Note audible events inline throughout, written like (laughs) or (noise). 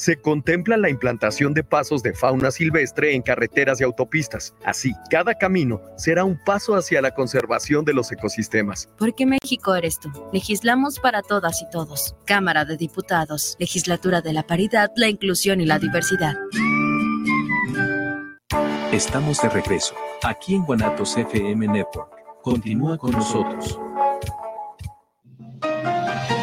se contempla la implantación de pasos de fauna silvestre en carreteras y autopistas. Así, cada camino será un paso hacia la conservación de los ecosistemas. Porque México eres tú. Legislamos para todas y todos. Cámara de Diputados, Legislatura de la Paridad, la Inclusión y la Diversidad. Estamos de regreso, aquí en Guanatos FM Network. Continúa con nosotros.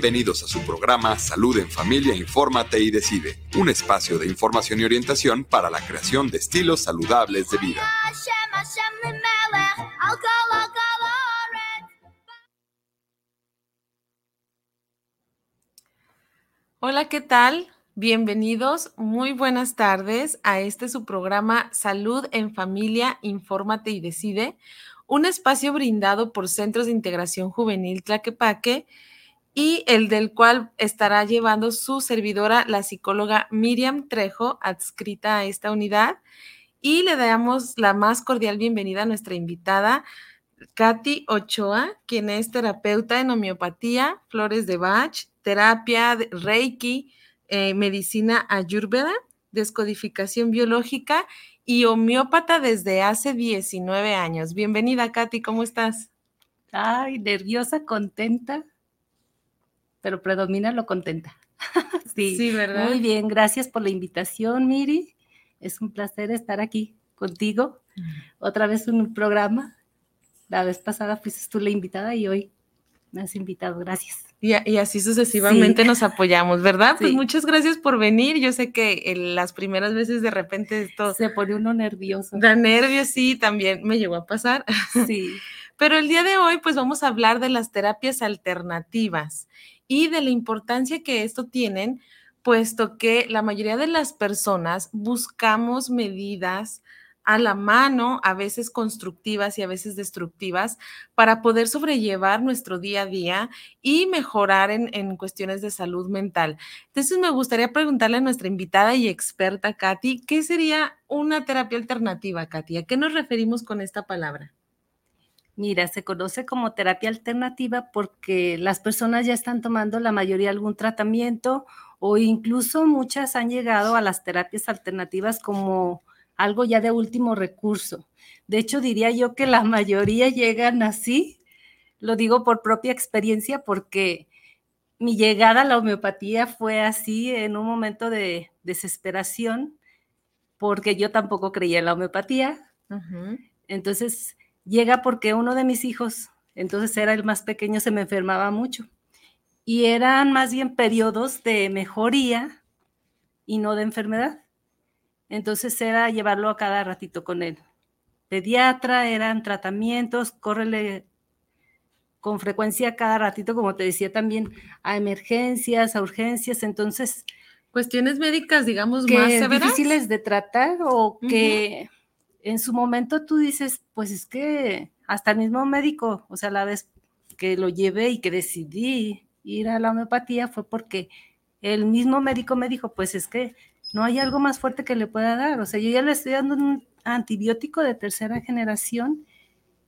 Bienvenidos a su programa Salud en Familia, Infórmate y Decide, un espacio de información y orientación para la creación de estilos saludables de vida. Hola, ¿qué tal? Bienvenidos, muy buenas tardes a este su programa Salud en Familia, Infórmate y Decide, un espacio brindado por Centros de Integración Juvenil Tlaquepaque y el del cual estará llevando su servidora, la psicóloga Miriam Trejo, adscrita a esta unidad. Y le damos la más cordial bienvenida a nuestra invitada, Katy Ochoa, quien es terapeuta en homeopatía, flores de Bach, terapia, Reiki, eh, medicina ayurveda, descodificación biológica y homeópata desde hace 19 años. Bienvenida, Katy, ¿cómo estás? Ay, nerviosa, contenta pero predomina lo contenta. (laughs) sí, sí, ¿verdad? Muy bien, gracias por la invitación, Miri. Es un placer estar aquí contigo. Otra vez en un programa. La vez pasada fuiste tú la invitada y hoy me has invitado. Gracias. Y, así sucesivamente nos apoyamos, ¿verdad? Pues muchas gracias por venir. Yo sé que las primeras veces de repente esto... Se pone uno nervioso. Da nervios, sí, también me llegó a pasar. Sí. (laughs) Pero el día de hoy, pues vamos a hablar de las terapias alternativas y de la importancia que esto tienen, puesto que la mayoría de las personas buscamos medidas a la mano, a veces constructivas y a veces destructivas, para poder sobrellevar nuestro día a día y mejorar en, cuestiones de salud mental. Entonces, me gustaría preguntarle a nuestra invitada y experta, Katy, ¿qué sería una terapia alternativa, Katy? ¿A qué nos referimos con esta palabra? Mira, se conoce como terapia alternativa porque las personas ya están tomando la mayoría algún tratamiento o incluso muchas han llegado a las terapias alternativas como algo ya de último recurso. De hecho, diría yo que la (laughs) mayoría llegan así. Lo digo por propia experiencia porque mi llegada a la homeopatía fue así en un momento de desesperación porque yo tampoco creía en la homeopatía. Entonces, llega porque uno de mis hijos, entonces era el más pequeño, se me enfermaba mucho. Y eran más bien periodos de mejoría y no de enfermedad. Entonces era llevarlo a cada ratito con él. Pediatra, eran tratamientos, córrele con frecuencia cada ratito, como te decía también, a emergencias, a urgencias. Entonces, cuestiones médicas, digamos, más severas. difíciles de tratar o que en su momento tú dices, pues es que hasta el mismo médico, o sea, la vez que lo llevé y que decidí ir a la homeopatía fue porque el mismo médico me dijo, pues es que no hay algo más fuerte que le pueda dar. O sea, yo ya le estoy dando un antibiótico de tercera generación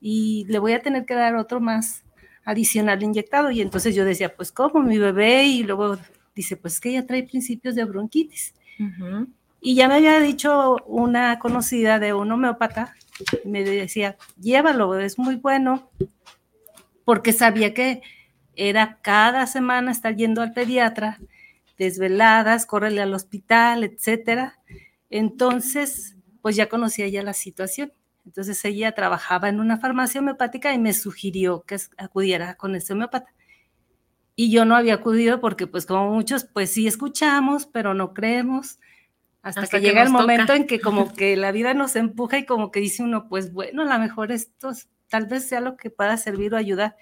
y le voy a tener que dar otro más adicional inyectado. Y entonces yo decía, pues ¿cómo mi bebé? Y luego dice, pues que ya trae principios de bronquitis. Y ya me había dicho una conocida de un homeópata, me decía, llévalo, es muy bueno, porque sabía que era cada semana estar yendo al pediatra, desveladas, córrele al hospital, etcétera. Entonces, pues ya conocía ya la situación. Entonces ella trabajaba en una farmacia homeopática y me sugirió que acudiera con ese homeópata. Y yo no había acudido porque pues como muchos, pues sí escuchamos, pero no creemos. Hasta, que, llega el momento en que (laughs) como que la vida nos empuja y como que dice uno, pues bueno, a lo mejor esto tal vez sea lo que pueda servir o ayudar.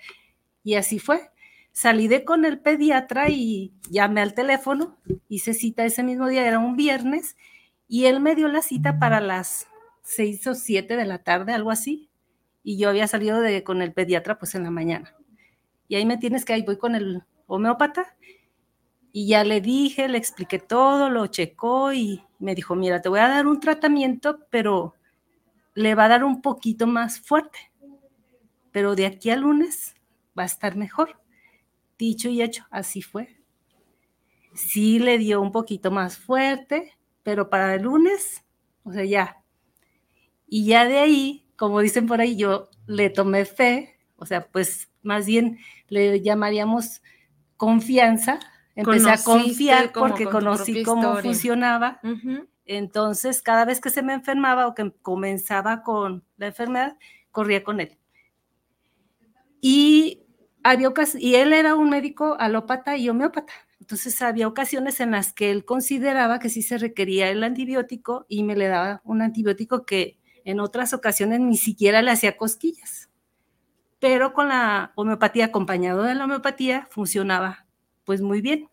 Y así fue. Salí de con el pediatra y llamé al teléfono, hice cita ese mismo día, era un viernes, y él me dio la cita para las seis o siete de la tarde, algo así. y yo había salido de, con el pediatra pues en la mañana. Y ahí me tienes que ahí voy con el homeópata y ya le dije, le expliqué todo, lo checó y me dijo, mira, te voy a dar un tratamiento, pero le va a dar un poquito más fuerte. Pero de aquí al lunes va a estar mejor. Dicho y hecho, así fue. Sí le dio un poquito más fuerte, pero para el lunes, o sea, ya. Y ya de ahí, como dicen por ahí, yo le tomé fe, o sea, pues más bien le llamaríamos confianza empecé a confiar porque conocí cómo funcionaba. Entonces, cada vez que se me enfermaba o que comenzaba con la enfermedad, corría con él. Y, había y él era un médico alópata y homeópata. Entonces, había ocasiones en las que él consideraba que sí se requería el antibiótico y me le daba un antibiótico que en otras ocasiones ni siquiera le hacía cosquillas. Pero con la homeopatía, acompañado de la homeopatía, funcionaba pues muy bien.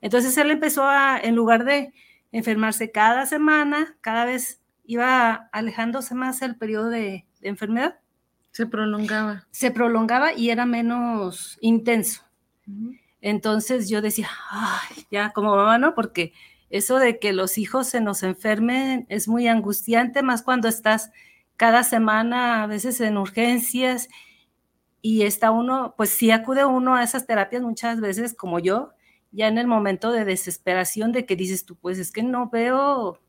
Entonces él empezó a, en lugar de enfermarse cada semana, cada vez iba alejándose más el periodo de, enfermedad. Se prolongaba. Se prolongaba y era menos intenso. Entonces yo decía, ay, ya como mamá, ¿no? Porque eso de que los hijos se nos enfermen es muy angustiante, más cuando estás cada semana, a veces en urgencias, y está uno, pues sí acude uno a esas terapias muchas veces, como yo, ya en el momento de desesperación de que dices tú, pues es que no veo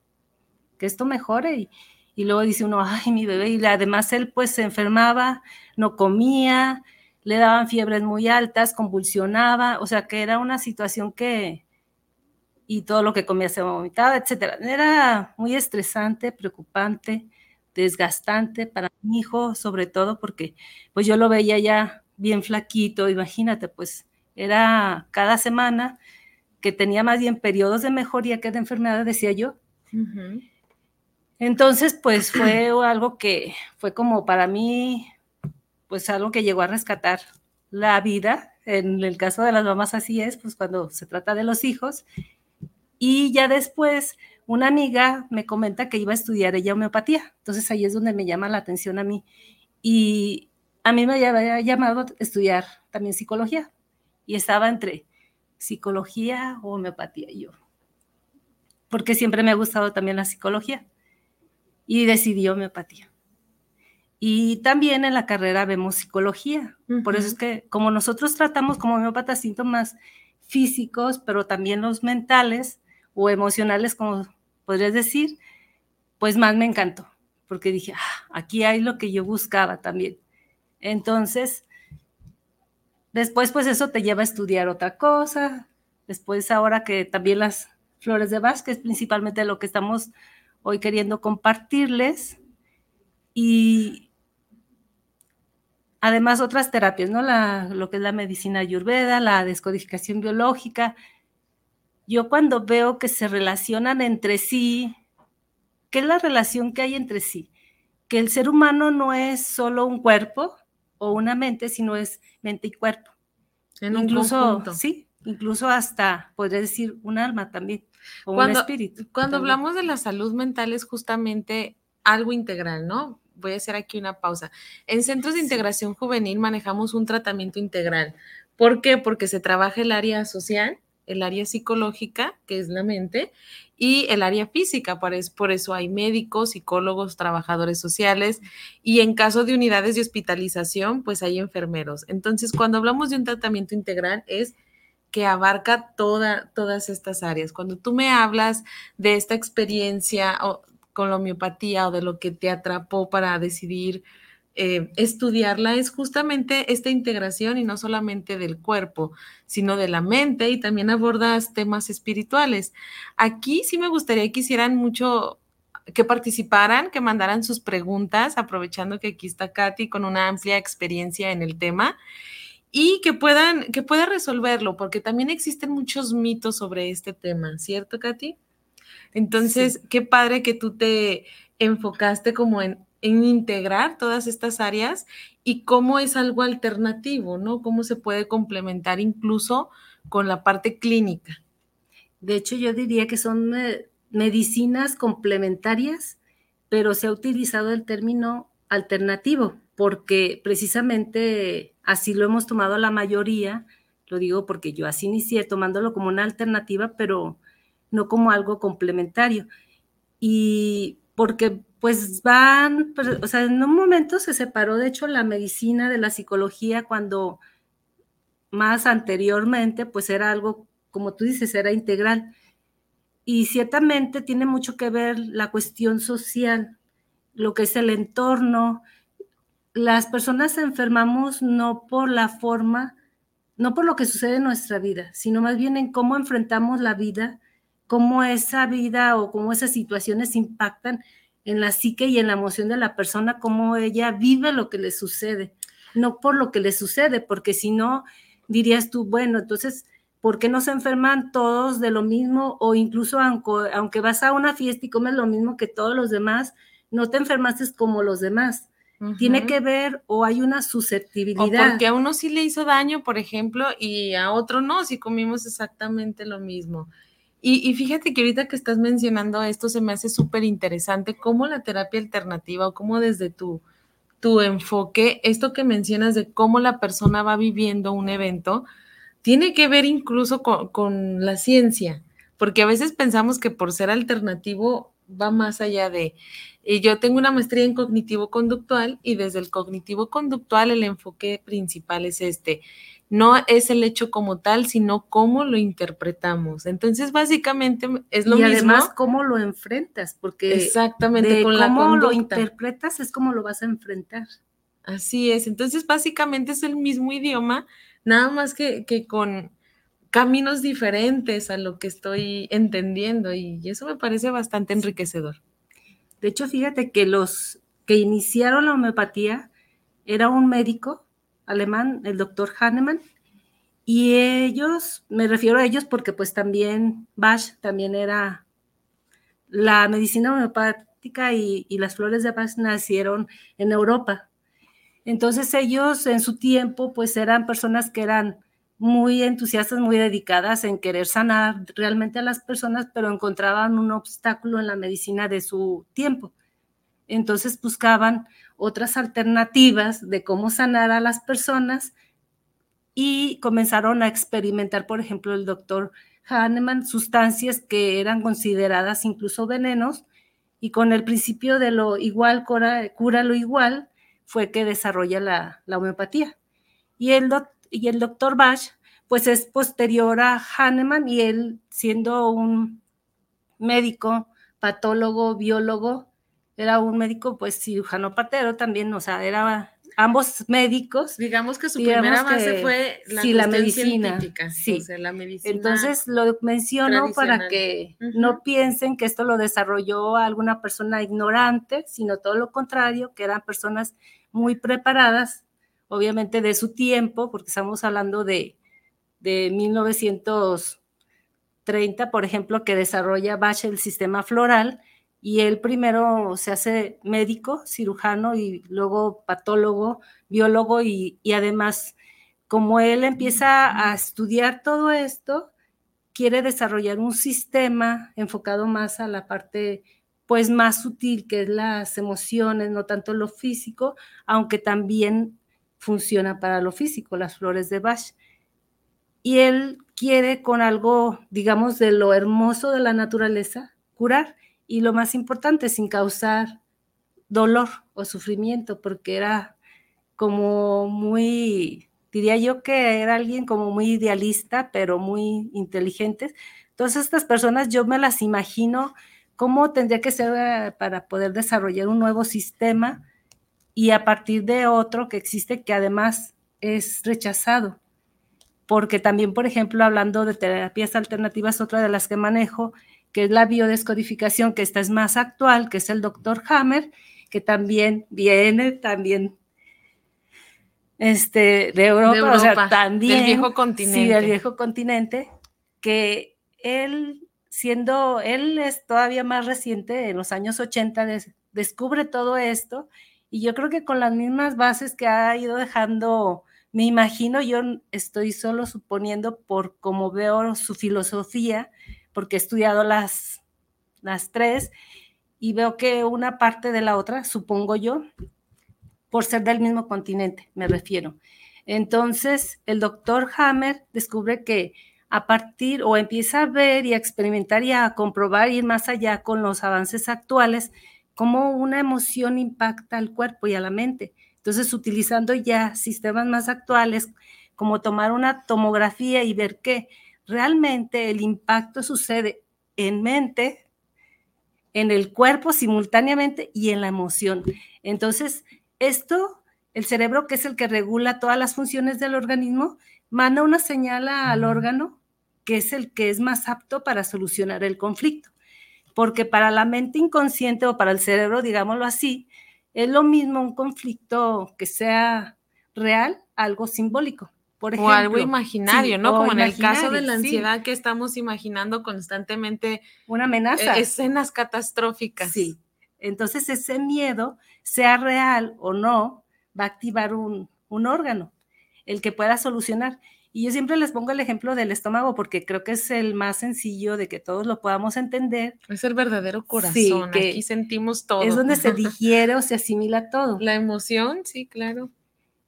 que esto mejore y, y luego dice uno, ay, mi bebé, y además él pues se enfermaba, no comía, le daban fiebres muy altas, convulsionaba, o sea que era una situación que, y todo lo que comía se vomitaba, etcétera. Era muy estresante, preocupante, desgastante para mi hijo, sobre todo porque pues yo lo veía ya bien flaquito, imagínate, pues era cada semana que tenía más bien periodos de mejoría que de enfermedad, decía yo. Entonces, pues fue (clears throat) algo que fue como para mí, pues algo que llegó a rescatar la vida. En el caso de las mamás así es, pues cuando se trata de los hijos. Y ya después, una amiga me comenta que iba a estudiar ella homeopatía. Entonces ahí es donde me llama la atención a mí. Y a mí me había llamado a estudiar también psicología y estaba entre psicología o homeopatía yo, porque siempre me ha gustado también la psicología y decidí homeopatía. Y también en la carrera vemos psicología, por eso es que como nosotros tratamos como homeópatas síntomas físicos, pero también los mentales o emocionales, como podrías decir, pues más me encantó, porque dije, ah, aquí hay lo que yo buscaba también. Entonces, Después, pues eso te lleva a estudiar otra cosa. Después, ahora que también las flores de Bach, que es principalmente lo que estamos hoy queriendo compartirles. Y además otras terapias, ¿no? La, lo que es la medicina ayurveda, la descodificación biológica. Yo cuando veo que se relacionan entre sí, ¿qué es la relación que hay entre sí? Que el ser humano no es solo un cuerpo o una mente, sino es mente y cuerpo. En incluso, sí, incluso hasta, podría decir, un alma también, o un espíritu. Cuando hablamos de la salud mental es justamente algo integral, ¿no? Voy a hacer aquí una pausa. En centros de integración juvenil manejamos un tratamiento integral. ¿Por qué? Porque se trabaja el área social, el área psicológica, que es la mente, y el área física. Por eso, por eso hay médicos, psicólogos, trabajadores sociales y en caso de unidades de hospitalización, pues hay enfermeros. Entonces, cuando hablamos de un tratamiento integral es que abarca toda, todas estas áreas. Cuando tú me hablas de esta experiencia con la homeopatía o de lo que te atrapó para decidir eh, estudiarla es justamente esta integración y no solamente del cuerpo, sino de la mente y también abordas temas espirituales. Aquí sí me gustaría que hicieran mucho, que participaran, que mandaran sus preguntas, aprovechando que aquí está Katy con una amplia experiencia en el tema y que puedan, que pueda resolverlo, porque también existen muchos mitos sobre este tema, ¿cierto, Katy? Entonces, qué padre que tú te enfocaste como en en integrar todas estas áreas y cómo es algo alternativo, ¿no? Cómo se puede complementar incluso con la parte clínica. De hecho, yo diría que son eh, medicinas complementarias, pero se ha utilizado el término alternativo, porque precisamente así lo hemos tomado la mayoría, lo digo porque yo así inicié tomándolo como una alternativa, pero no como algo complementario. Y porque pues van, pues, o sea, en un momento se separó de hecho la medicina de la psicología cuando más anteriormente pues era algo, como tú dices, era integral. Y ciertamente tiene mucho que ver la cuestión social, lo que es el entorno. Las personas enfermamos no por la forma, no por lo que sucede en nuestra vida, sino más bien en cómo enfrentamos la vida, cómo esa vida o cómo esas situaciones impactan en la psique y en la emoción de la persona, cómo ella vive lo que le sucede, no por lo que le sucede, porque si no, dirías tú, bueno, entonces, ¿por qué no se enferman todos de lo mismo? O incluso aunque, aunque vas a una fiesta y comes lo mismo que todos los demás, no te enfermaste como los demás. Tiene que ver o hay una susceptibilidad. O porque a uno sí le hizo daño, por ejemplo, y a otro no, si comimos exactamente lo mismo. Y, fíjate que ahorita que estás mencionando esto, se me hace súper interesante cómo la terapia alternativa o cómo desde tu, tu enfoque, esto que mencionas de cómo la persona va viviendo un evento, tiene que ver incluso con, con la ciencia, porque a veces pensamos que por ser alternativo va más allá de, y yo tengo una maestría en cognitivo conductual y desde el cognitivo conductual el enfoque principal es este, no es el hecho como tal, sino cómo lo interpretamos. Entonces, básicamente es lo mismo. Y además, cómo lo enfrentas, porque exactamente con cómo lo interpretas es cómo lo vas a enfrentar. Así es. Entonces, básicamente es el mismo idioma, nada más que, que con caminos diferentes a lo que estoy entendiendo y eso me parece bastante enriquecedor. De hecho, fíjate que los que iniciaron la homeopatía era un médico alemán, el doctor Hahnemann, y ellos, me refiero a ellos porque pues también Bach también era la medicina homeopática y, y, las flores de Bach nacieron en Europa. Entonces ellos en su tiempo pues eran personas que eran muy entusiastas, muy dedicadas en querer sanar realmente a las personas, pero encontraban un obstáculo en la medicina de su tiempo. Entonces buscaban otras alternativas de cómo sanar a las personas y comenzaron a experimentar, por ejemplo, el doctor Hahnemann, sustancias que eran consideradas incluso venenos y con el principio de lo igual cura, lo igual fue que desarrolla la, homeopatía. Y el, y el doctor Bach, pues es posterior a Hahnemann y él siendo un médico, patólogo, biólogo, era un médico, pues cirujano partero también, o sea, era ambos médicos. Digamos que su primera base fue la, sí, la medicina. Sí, la medicina. Entonces lo menciono para que no piensen que esto lo desarrolló alguna persona ignorante, sino todo lo contrario, que eran personas muy preparadas, obviamente de su tiempo, porque estamos hablando de, de 1930, por ejemplo, que desarrolla Bach el sistema floral y él primero se hace médico, cirujano y luego patólogo, biólogo y, además, como él empieza a estudiar todo esto, quiere desarrollar un sistema enfocado más a la parte pues más sutil, que es las emociones, no tanto lo físico, aunque también funciona para lo físico, las flores de Bach. Y él quiere con algo, digamos, de lo hermoso de la naturaleza, curar y lo más importante, sin causar dolor o sufrimiento, porque era como muy, diría yo que era alguien como muy idealista, pero muy inteligente. Entonces estas personas yo me las imagino cómo tendría que ser eh, para poder desarrollar un nuevo sistema y a partir de otro que existe que además es rechazado. Porque también, por ejemplo, hablando de terapias alternativas, otra de las que manejo que es la biodescodificación, que esta es más actual, que es el doctor Hammer, que también viene también este, de, Europa, o sea, también. Del viejo continente. Sí, del viejo continente, que él, siendo, él es todavía más reciente, en los años 80, descubre todo esto, y yo creo que con las mismas bases que ha ido dejando, me imagino, yo estoy solo suponiendo por cómo veo su filosofía, porque he estudiado las, las tres y veo que una parte de la otra, supongo yo, por ser del mismo continente, me refiero. Entonces, el doctor Hammer descubre que a partir o empieza a ver y a experimentar y a comprobar, ir más allá con los avances actuales, cómo una emoción impacta al cuerpo y a la mente. Entonces, utilizando ya sistemas más actuales, como tomar una tomografía y ver que realmente el impacto sucede en mente, en el cuerpo simultáneamente y en la emoción. Entonces, esto, el cerebro, que es el que regula todas las funciones del organismo, manda una señal al órgano que es el que es más apto para solucionar el conflicto. Porque para la mente inconsciente o para el cerebro, digámoslo así, es lo mismo un conflicto que sea real, algo simbólico. Por ejemplo, o algo imaginario, ¿no? Como en el caso de la ansiedad que estamos imaginando constantemente. Una amenaza. E-, escenas catastróficas. Sí. Entonces ese miedo, sea real o no, va a activar un, un órgano, el que pueda solucionar. Y yo siempre les pongo el ejemplo del estómago porque creo que es el más sencillo de que todos lo podamos entender. Es el verdadero corazón, que aquí sentimos todo. Es donde se (laughs) digiere o se asimila todo. La emoción, sí, claro.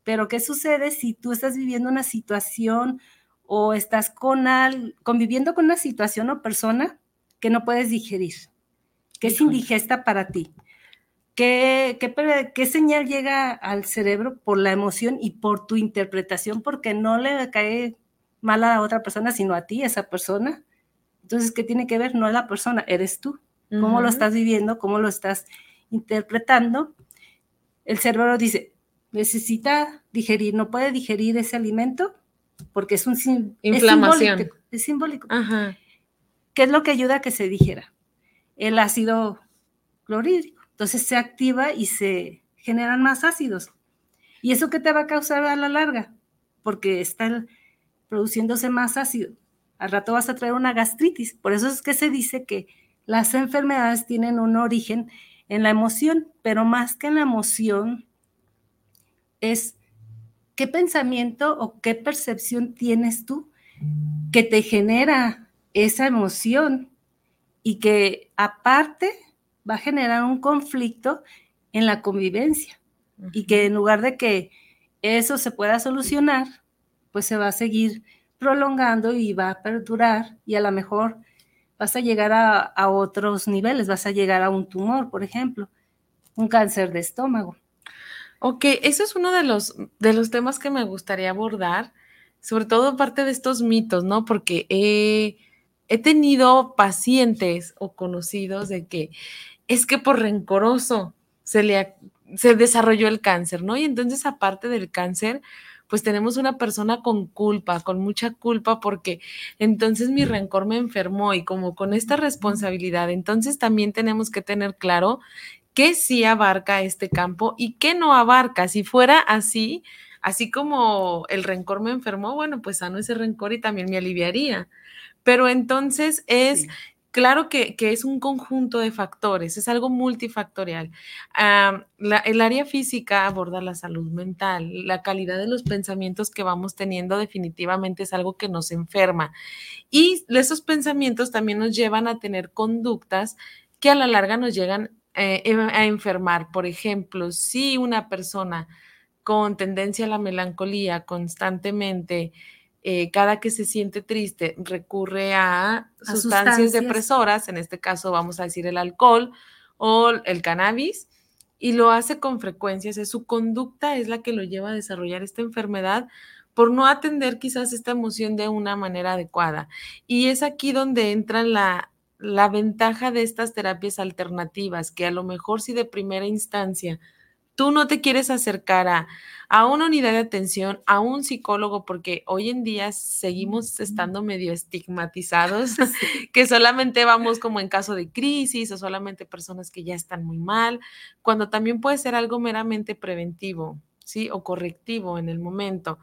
Pero ¿qué sucede si tú estás viviendo una situación o estás con al, conviviendo con una situación o persona que no puedes digerir, que es indigesta para ti? ¿Qué, qué, señal llega al cerebro por la emoción y por tu interpretación? Porque no le cae mal a otra persona, sino a ti, esa persona. Entonces, ¿qué tiene que ver? No es la persona, eres tú. ¿Cómo lo estás viviendo? ¿Cómo lo estás interpretando? El cerebro dice, necesita digerir, no puede digerir ese alimento porque es un inflamación. Es simbólico. ¿Qué es lo que ayuda a que se digiera? El ácido clorhídrico. Entonces se activa y se generan más ácidos. ¿Y eso qué te va a causar a la larga? Porque está produciéndose más ácido. Al rato vas a traer una gastritis. Por eso es que se dice que las enfermedades tienen un origen en la emoción, pero más que en la emoción es qué pensamiento o qué percepción tienes tú que te genera esa emoción y que aparte va a generar un conflicto en la convivencia y que en lugar de que eso se pueda solucionar, pues se va a seguir prolongando y va a perdurar y a lo mejor vas a llegar a, otros niveles, vas a llegar a un tumor, por ejemplo, un cáncer de estómago. Ok, eso es uno de los, de los temas que me gustaría abordar, sobre todo parte de estos mitos, ¿no? Porque he, he tenido pacientes o conocidos de que es que por rencoroso se le se desarrolló el cáncer, ¿no? Y entonces aparte del cáncer, pues tenemos una persona con culpa, con mucha culpa, porque entonces mi rencor me enfermó y como con esta responsabilidad, entonces también tenemos que tener claro qué sí abarca este campo y qué no abarca. Si fuera así, así como el rencor me enfermó, bueno, pues sano ese rencor y también me aliviaría. Pero entonces es Claro que, es un conjunto de factores, es algo multifactorial. el área física aborda la salud mental, la calidad de los pensamientos que vamos teniendo definitivamente es algo que nos enferma. Y esos pensamientos también nos llevan a tener conductas que a la larga nos llegan eh, a enfermar. Por ejemplo, si una persona con tendencia a la melancolía constantemente eh, cada que se siente triste recurre a, sustancias, depresoras, en este caso vamos a decir el alcohol o el cannabis, y lo hace con frecuencias, es su conducta es la que lo lleva a desarrollar esta enfermedad por no atender quizás esta emoción de una manera adecuada. Y es aquí donde entra la, la ventaja de estas terapias alternativas, que a lo mejor si de primera instancia tú no te quieres acercar a, a una unidad de atención, a un psicólogo, porque hoy en día seguimos estando medio estigmatizados, (laughs) (laughs) que solamente vamos como en caso de crisis o solamente personas que ya están muy mal, cuando también puede ser algo meramente preventivo, ¿sí? O correctivo en el momento.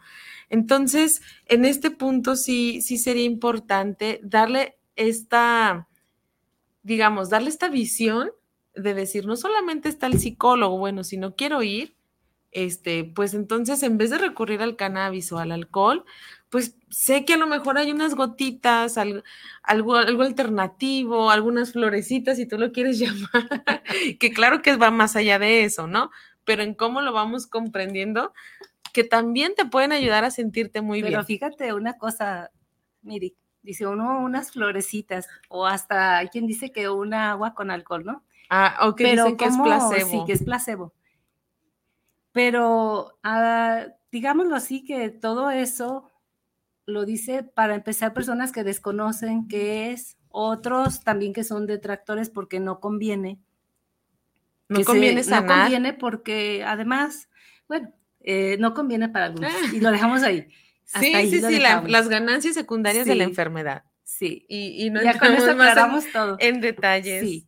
Entonces, en este punto sí, sí sería importante darle esta, digamos, darle esta visión de decir, no solamente está el psicólogo, bueno, si no quiero ir, este, pues entonces en vez de recurrir al cannabis o al alcohol, pues sé que a lo mejor hay unas gotitas, algo, algo, alternativo, algunas florecitas, si tú lo quieres (laughs) llamar, que claro que va más allá de eso, ¿no? pero en cómo lo vamos comprendiendo, que también te pueden ayudar a sentirte muy bien. Pero fíjate una cosa, Miri, dice uno unas florecitas o hasta hay quien dice que una agua con alcohol, ¿no? Ah, o que Pero dicen que es placebo. Sí, que es placebo. Pero ah, digámoslo así, que todo eso lo dice para empezar personas que desconocen qué es, otros también que son detractores porque no conviene. no que se- conviene No conviene porque además, bueno, eh, no conviene para algunos. Ah. Y lo dejamos ahí. Hasta sí, ahí sí, sí, la- las ganancias secundarias de la Sí. enfermedad. Sí. Y, y no ya con eso más en- aclaramos todo. en, detalles. Sí.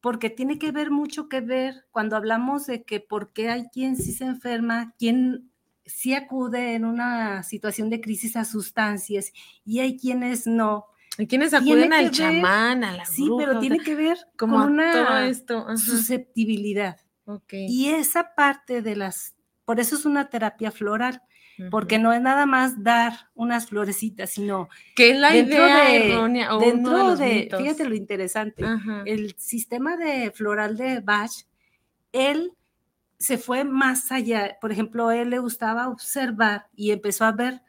Porque tiene que ver mucho que ver cuando hablamos de que por qué hay quien sí se enferma, quien sí acude en una situación de crisis a sustancias y hay quienes no. Hay quienes acuden al ver- chamán, a la Sí, bruja, pero tiene que ver como con a todo una esto. ajá, susceptibilidad. ok, Y esa parte de las, por eso es una terapia floral, porque no es nada más dar unas florecitas, sino que la dentro idea de, errónea o dentro de, mitos. fíjate lo interesante, Ajá. el sistema de floral de Bach, él se fue más allá. Por ejemplo, él le gustaba observar y empezó a ver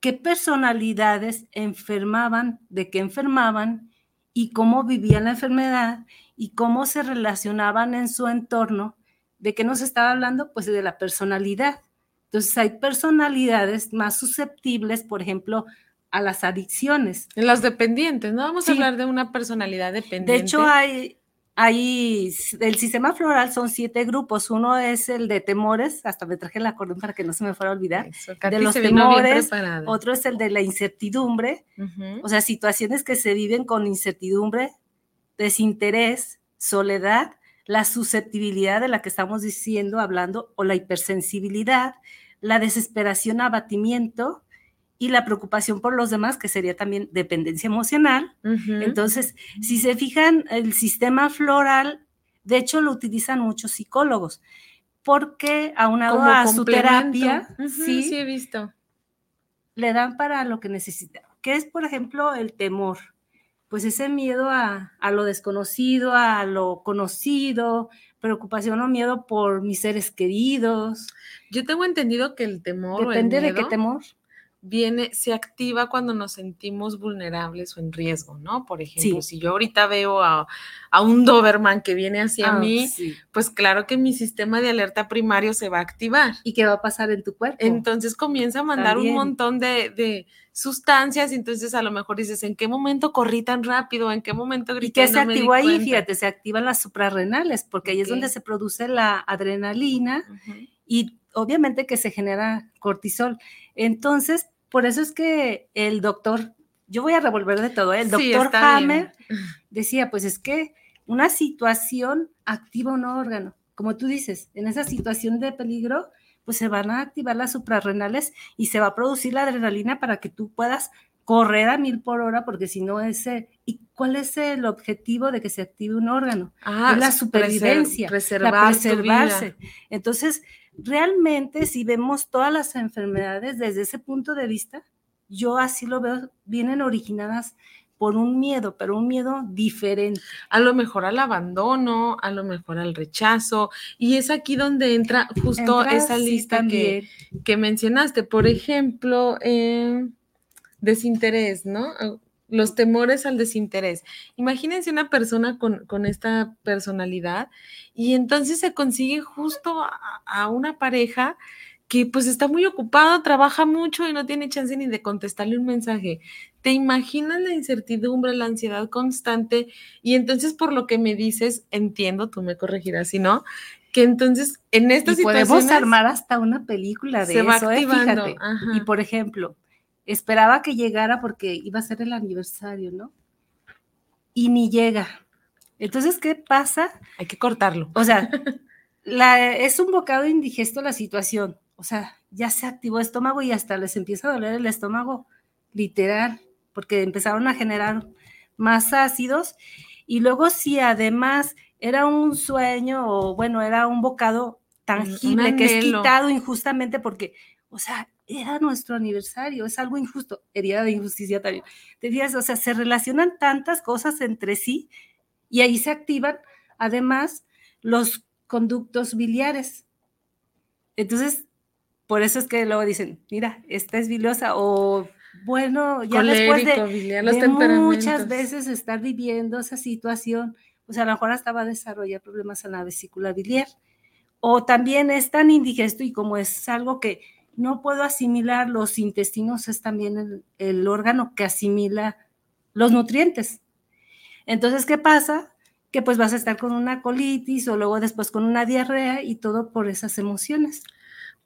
qué personalidades enfermaban, de qué enfermaban y cómo vivían la enfermedad y cómo se relacionaban en su entorno. ¿De qué nos estaba hablando? Pues de la personalidad. Entonces hay personalidades más susceptibles, por ejemplo, a las adicciones. Los dependientes, ¿no? Vamos a Sí. hablar de una personalidad dependiente. De hecho, hay, hay, el sistema floral son siete grupos. Uno es el de temores, hasta me traje el acordeón para que no se me fuera a olvidar. Eso, de los temores. Otro es el de la incertidumbre, Ujú. o sea, situaciones que se viven con incertidumbre, desinterés, soledad, la susceptibilidad de la que estamos diciendo, hablando, o la hipersensibilidad, la desesperación, abatimiento y la preocupación por los demás, que sería también dependencia emocional. Entonces, si se fijan, el sistema floral, de hecho, lo utilizan muchos psicólogos, porque aunado a su terapia, Ujú, sí, sí he visto. le dan para lo que necesita. ¿Qué es, por ejemplo, el temor? Pues ese miedo a, a lo desconocido, a lo conocido, preocupación o miedo por mis seres queridos. Yo tengo entendido que el temor Depende o el de qué temor. Viene, se activa cuando nos sentimos vulnerables o en riesgo, ¿no? Por ejemplo, Sí. si yo ahorita veo a, a un Doberman que viene hacia Ah, mí, sí. pues claro que mi sistema de alerta primario se va a activar. ¿Y qué va a pasar en tu cuerpo? Entonces comienza a mandar También. un montón de, de sustancias y entonces a lo mejor dices, ¿en qué momento corrí tan rápido? ¿En qué momento ¿Y grité? qué y se no activó ahí? cuenta?" Fíjate, se activan las suprarrenales, porque ahí es donde se produce la adrenalina. Y obviamente que se genera cortisol. Entonces, por eso es que el doctor, yo voy a revolver de todo, ¿eh? el Sí, doctor bien. Hammer decía, pues es que una situación activa un órgano. Como tú dices, en esa situación de peligro, pues se van a activar las suprarrenales y se va a producir la adrenalina para que tú puedas correr a mil por hora, porque si no ese... ¿Y cuál es el objetivo de que se active un órgano? Ah, es la supervivencia, preservar la preservarse. Entonces, realmente si vemos todas las enfermedades desde ese punto de vista, yo así lo veo, vienen originadas por un miedo, pero un miedo diferente. a lo mejor al abandono, a lo mejor al rechazo, y es aquí donde entra justo Entra, esa sí, lista que, que mencionaste, por ejemplo, eh, desinterés, ¿no? Los temores al desinterés. Imagínense una persona con, con esta personalidad y entonces se consigue justo a, a una pareja que pues está muy ocupado, trabaja mucho y no tiene chance ni de contestarle un mensaje. ¿Te imaginas la incertidumbre, la ansiedad constante? Y entonces por lo que me dices, entiendo, tú me corregirás si no, que entonces en estas Y podemos situaciones armar hasta una película de se va eso, ¿eh? activando. fíjate. ajá. Y por ejemplo, esperaba que llegara porque iba a ser el aniversario, ¿no? Y ni llega. Entonces, ¿qué pasa? Hay que cortarlo. O sea, (laughs) la- es un bocado indigesto la situación. O sea, ya se activó el estómago y hasta les empieza a doler el estómago, literal, porque empezaron a generar más ácidos. Y luego, si además era un sueño o, bueno, era un bocado tangible que es quitado injustamente porque, o sea, era nuestro aniversario, es algo injusto, herida de injusticia también. Te o sea, se relacionan tantas cosas entre sí y ahí se activan además los conductos biliares. Entonces, por eso es que luego dicen, mira, esta es biliosa o bueno, ya después de, muchas veces estar viviendo esa situación, pues a lo mejor hasta va a desarrollar problemas en la vesícula biliar. O también es tan indigesto y como es algo que no puedo asimilar, los intestinos es también el, el órgano que asimila los nutrientes. Entonces, ¿qué pasa? Que pues vas a estar con una colitis o luego después con una diarrea y todo por esas emociones.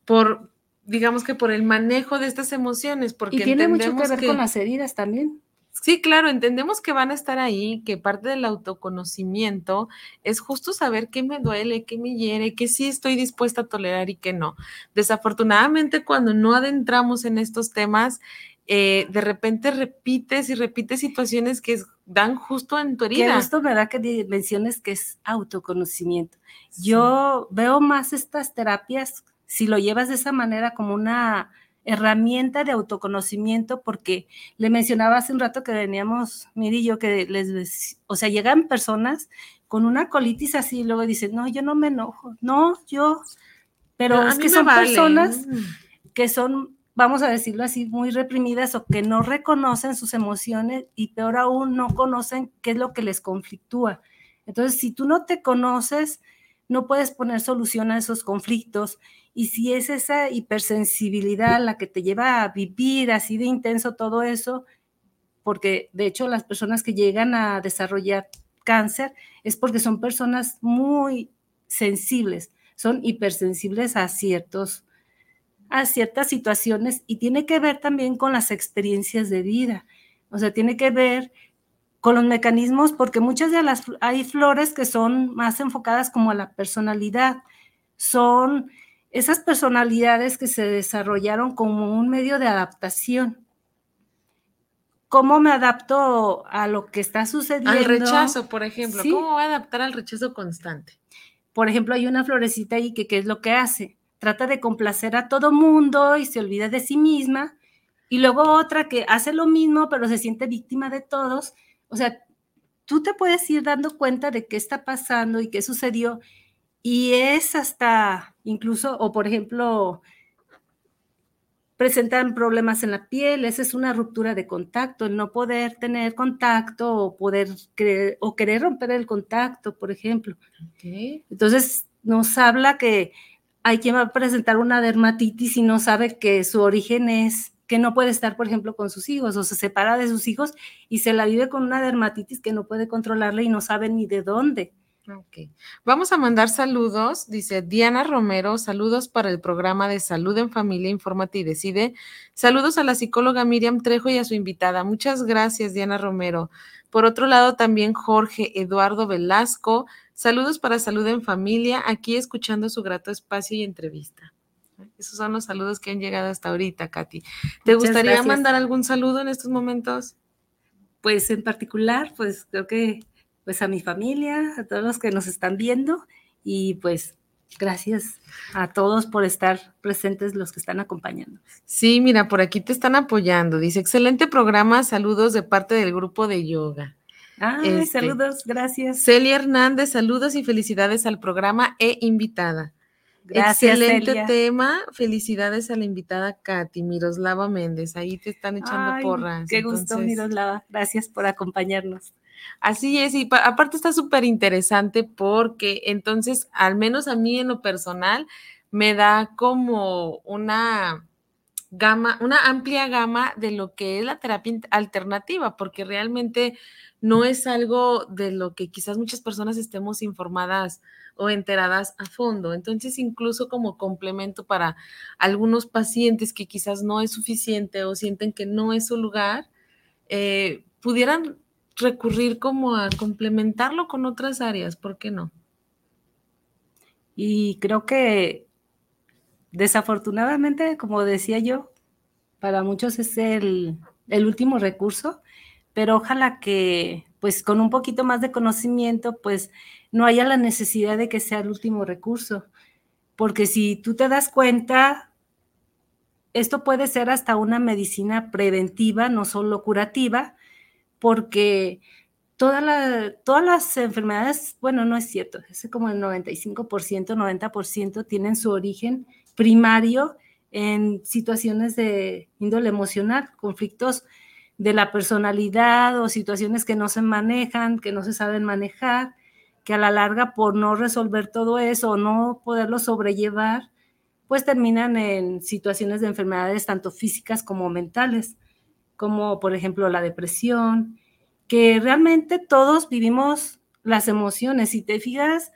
Por, digamos que por el manejo de estas emociones, porque y tiene mucho que ver con las heridas también. Sí, claro, entendemos que van a estar ahí, que parte del autoconocimiento es justo saber qué me duele, qué me hiere, qué sí estoy dispuesta a tolerar y qué no. Desafortunadamente, cuando no adentramos en estos temas, eh, de repente repites y repites situaciones que dan justo en tu herida. Qué gusto me que menciones que es autoconocimiento. Yo veo más estas terapias si lo llevas de esa manera como una herramienta de autoconocimiento, porque le mencionaba hace un rato que veníamos, mire yo, que les, o sea, llegan personas con una colitis así y luego dicen, no, yo no me enojo, no, yo, pero es que son personas que son, vamos a decirlo así, muy reprimidas o que no reconocen sus emociones y peor aún, no conocen qué es lo que les conflictúa. Entonces, si tú no te conoces, no puedes poner solución a esos conflictos y si es esa hipersensibilidad la que te lleva a vivir así de intenso todo eso, porque de hecho las personas que llegan a desarrollar cáncer es porque son personas muy sensibles, son hipersensibles a ciertos a ciertas situaciones y tiene que ver también con las experiencias de vida. O sea, tiene que ver con los mecanismos porque muchas de las hay flores que son más enfocadas como a la personalidad, son esas personalidades que se desarrollaron como un medio de adaptación. ¿Cómo me adapto a lo que está sucediendo? Al rechazo, por ejemplo. ¿Cómo voy a adaptar al rechazo constante? Por ejemplo, hay una florecita ahí que ¿qué es lo que hace? Trata de complacer a todo mundo y se olvida de sí misma. Y luego otra que hace lo mismo, pero se siente víctima de todos. O sea, tú te puedes ir dando cuenta de qué está pasando y qué sucedió y es hasta incluso, o por ejemplo, presentan problemas en la piel, esa es una ruptura de contacto, el no poder tener contacto o poder o querer romper el contacto, por ejemplo. Entonces, nos habla que hay quien va a presentar una dermatitis y no sabe que su origen es que no puede estar, por ejemplo, con sus hijos o se separa de sus hijos y se la vive con una dermatitis que no puede controlarla y no sabe ni de dónde. Ok. Vamos a mandar saludos. Dice Diana Romero, saludos para el programa de Salud en Familia, Infórmate y Decide. Saludos a la psicóloga Miriam Trejo y a su invitada. Muchas gracias, Diana Romero. Por otro lado, también Jorge Eduardo Velasco. Saludos para Salud en Familia, aquí escuchando su grato espacio y entrevista. Esos son los saludos que han llegado hasta ahorita, Katy. ¿Te gustaría mandar algún saludo en estos momentos? Pues en particular, pues creo que pues a mi familia, a todos los que nos están viendo y pues gracias a todos por estar presentes los que están acompañando. Sí, mira, por aquí te están apoyando. Dice, excelente programa, saludos de parte del grupo de yoga. Ah, saludos, gracias. Celia Hernández, saludos y felicidades al programa e invitada. Gracias, Excelente tema. Felicidades a la invitada Katy Miroslava Méndez. Ahí te están echando porras. Qué gusto, Miroslava. Gracias por acompañarnos. Así es, y aparte está súper interesante porque entonces, al menos a mí en lo personal, me da como una gama, una amplia gama de lo que es la terapia alternativa, porque realmente no es algo de lo que quizás muchas personas estemos informadas o enteradas a fondo. Entonces, incluso como complemento para algunos pacientes que quizás no es suficiente o sienten que no es su lugar, eh, pudieran recurrir como a complementarlo con otras áreas, ¿por qué no? Y creo que desafortunadamente, como decía yo, para muchos es el, el último recurso, pero ojalá que pues con un poquito más de conocimiento, pues no haya la necesidad de que sea el último recurso, porque si tú te das cuenta, esto puede ser hasta una medicina preventiva, no solo curativa, porque todas las enfermedades, bueno, no es cierto, es como el 95%, 90% tienen su origen primario en situaciones de índole emocional, conflictos de la personalidad o situaciones que no se manejan, que no se saben manejar, que a la larga por no resolver todo eso no poderlo sobrellevar, pues terminan en situaciones de enfermedades tanto físicas como mentales, como por ejemplo la depresión, que realmente todos vivimos las emociones. Si te fijas,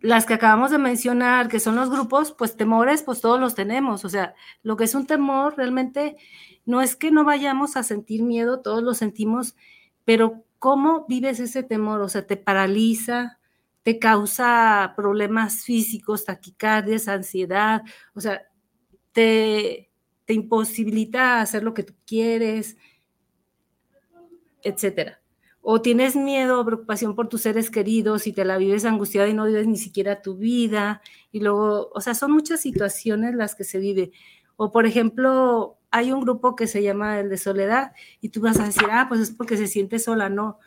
las que acabamos de mencionar, que son los grupos, pues temores, pues todos los tenemos. O sea, lo que es un temor realmente no es que no vayamos a sentir miedo, todos lo sentimos, pero ¿cómo vives ese temor? O sea, te paraliza, te causa problemas físicos, taquicardias, ansiedad, o sea, te, te imposibilita hacer lo que tú quieres, etcétera o tienes miedo o preocupación por tus seres queridos y te la vives angustiada y no vives ni siquiera tu vida. Y luego, o sea, son muchas situaciones las que se vive. O por ejemplo, hay un grupo que se llama el de soledad y tú vas a decir, ah, pues es porque se siente sola. No,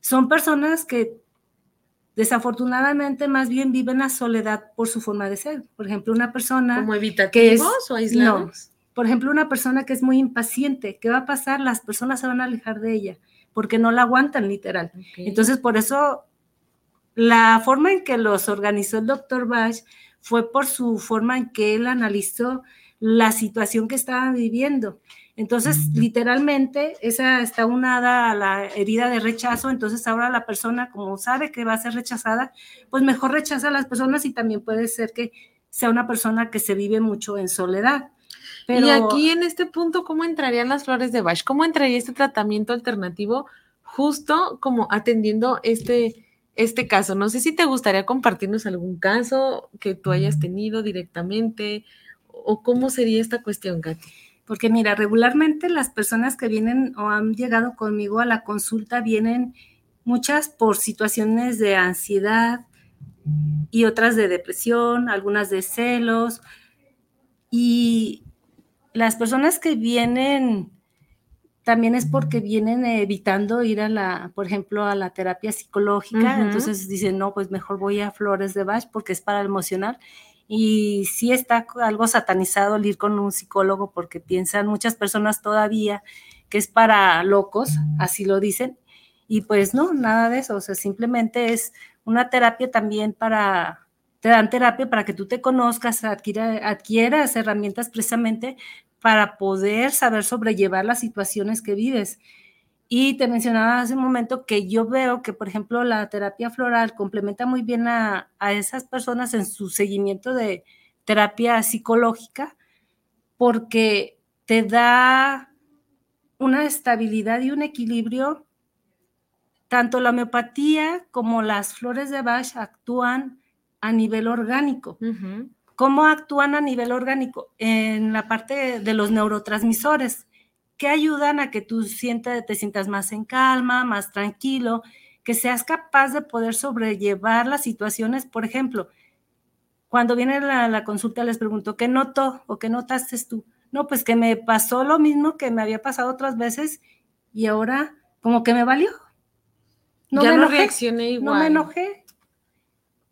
son personas que desafortunadamente más bien viven la soledad por su forma de ser. Por ejemplo, una persona... ¿Como evitativos o aislados? por ejemplo, una persona que es muy impaciente, ¿qué va a pasar? Las personas se van a alejar de ella porque no la aguantan literal. Entonces, por eso la forma en que los organizó el doctor Bach fue por su forma en que él analizó la situación que estaban viviendo. Entonces, literalmente, esa está unada a la herida de rechazo, entonces ahora la persona, como sabe que va a ser rechazada, pues mejor rechaza a las personas y también puede ser que sea una persona que se vive mucho en soledad. Y aquí en este punto, ¿cómo entrarían las flores de Bach? ¿Cómo entraría este tratamiento alternativo justo como atendiendo este, este caso? No sé si te gustaría compartirnos algún caso que tú hayas tenido directamente o cómo sería esta cuestión, Katy. Porque mira, regularmente las personas que vienen o han llegado conmigo a la consulta vienen muchas por situaciones de ansiedad y otras de depresión, algunas de celos. Y las personas que vienen también es porque vienen evitando ir a la, por ejemplo, a la terapia psicológica, entonces dicen, no, pues mejor voy a Flores de Bach porque es para el emocional. Y sí está algo satanizado el ir con un psicólogo porque piensan muchas personas todavía que es para locos, así lo dicen, y pues no, nada de eso, o sea, simplemente es una terapia también para te dan terapia para que tú te conozcas, adquieras herramientas precisamente para poder saber sobrellevar las situaciones que vives. Y te mencionaba hace un momento que yo veo que, por ejemplo, la terapia floral complementa muy bien a, a esas personas en su seguimiento de terapia psicológica porque te da una estabilidad y un equilibrio. Tanto la homeopatía como las flores de Bach actúan a nivel orgánico. ¿Cómo actúan a nivel orgánico? En la parte de los neurotransmisores, que ayudan a que tú sientas, te sientas más en calma, más tranquilo, que seas capaz de poder sobrellevar las situaciones. Por ejemplo, cuando viene la, la consulta les pregunto, ¿qué notó o qué notaste tú? No, pues que me pasó lo mismo que me había pasado otras veces y ahora como que me valió. No ya no reaccioné igual. No me enojé,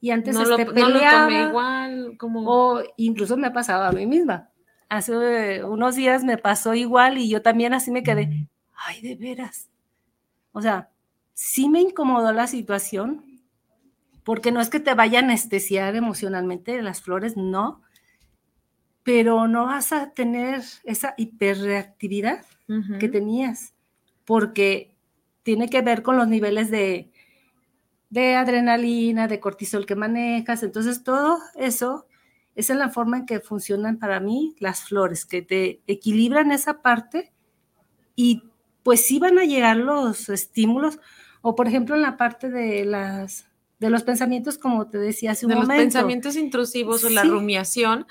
y antes no este, lo, tomé igual, como... O incluso me ha pasado a mí misma. Hace unos días me pasó igual y yo también así me quedé, ay, de veras. O sea, sí me incomodó la situación, porque no es que te vaya a anestesiar emocionalmente las flores, no, pero no vas a tener esa hiperreactividad que tenías, porque tiene que ver con los niveles de, de adrenalina, de cortisol que manejas. Entonces, todo eso es en la forma en que funcionan para mí las flores, que te equilibran esa parte y pues sí van a llegar los estímulos, o por ejemplo en la parte de las de los pensamientos, como te decía hace un momento. De los pensamientos intrusivos o la rumiación,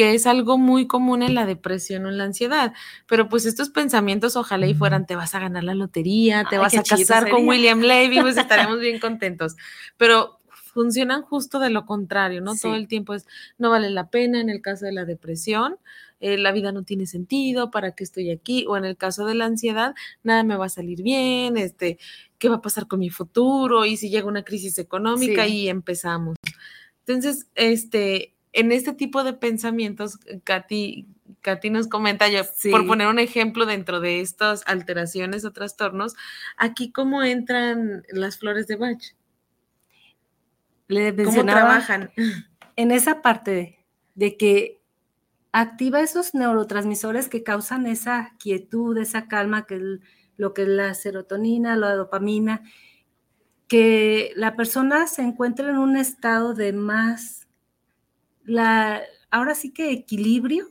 que es algo muy común en la depresión o en la ansiedad. Pero pues estos pensamientos, ojalá y fueran, te vas a ganar la lotería, te vas a casar con William Levy, pues estaremos (laughs) bien contentos. Pero funcionan justo de lo contrario, ¿no? Todo el tiempo es, no vale la pena en el caso de la depresión, eh, la vida no tiene sentido, ¿para qué estoy aquí? O en el caso de la ansiedad, nada me va a salir bien, este, ¿qué va a pasar con mi futuro? Y si llega una crisis económica y empezamos. Entonces, este, en este tipo de pensamientos, Katy, Katy nos comenta, yo, por poner un ejemplo dentro de estas alteraciones o trastornos, aquí cómo entran las flores de Bach. Le ¿Cómo trabajan? En esa parte de que activa esos neurotransmisores que causan esa quietud, esa calma, que es lo que es la serotonina, la dopamina, que la persona se encuentra en un estado de más, la, ahora sí que equilibrio